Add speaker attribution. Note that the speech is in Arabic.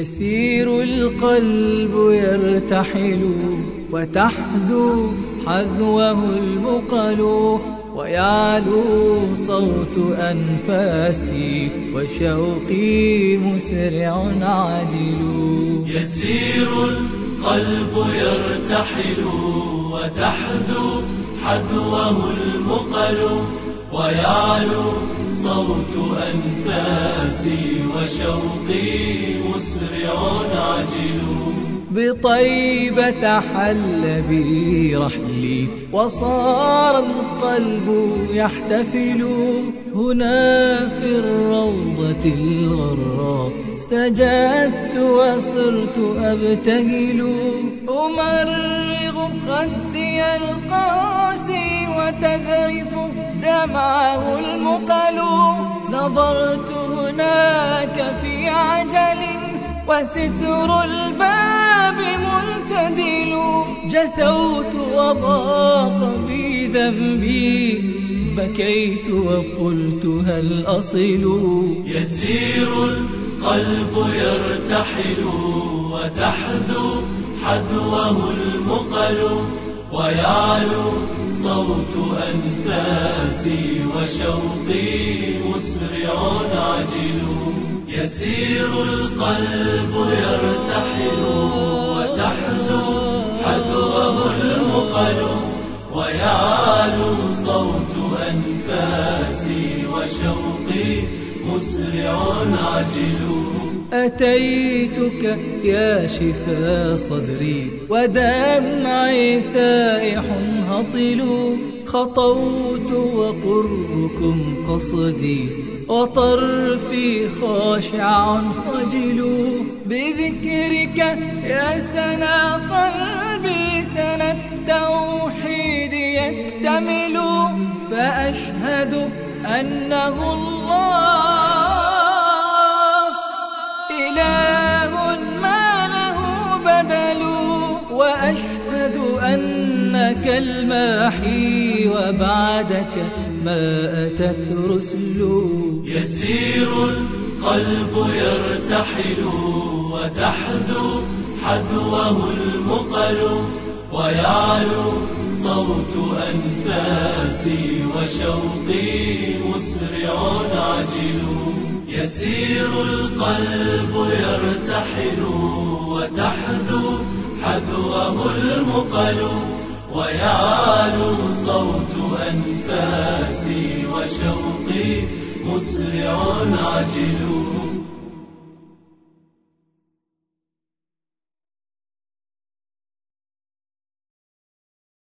Speaker 1: يسير القلب يرتحل وتحذو حذوه المقل ويعلو صوت أنفاسي وشوقي مسرع عاجل.
Speaker 2: يسير القلب يرتحل وتحذو حذوه المقل ويعلو صوت أنفاسي وشوقي مسرع عجل
Speaker 1: بطيبة حل بي رحلي وصار القلب يحتفل. هنا في الروضة الغراء سجدت وصرت أبتهل. أمرغ خدي القاسي وتذرف دمعه المقل نظرت هناك في عجل وستر الباب منسدل. جثوت وضاق بي ذنبي بكيت وقلت هل أصل؟
Speaker 2: يسير القلب يرتحل وتحذو حذوه المقل. ويعلو صوت أنفاسي وشوقي مسرع عجل. يسير القلب يرتحل وتحذو حذوه المقل. ويعلو صوت أنفاسي وشوقي مسرع عجل.
Speaker 1: أتيتك يا شفا صدري ودمعي سائح هطل خطوت وقربكم قصدي وطرفي خاشع خجل بذكرك يا سنا قلبي سنا التوحيد يكتمل فأشهد أنه الله أنك الماحي وبعدك ما أتت رسل
Speaker 2: يسير القلب يرتحل وتحذو حذوه المقل ويعلو صوت أنفاسي وشوقي مسرع عجل يسير القلب يرتحل وتحذو حذوه المقل ويعلو صوت أنفاسي وشوقي مسرع عجل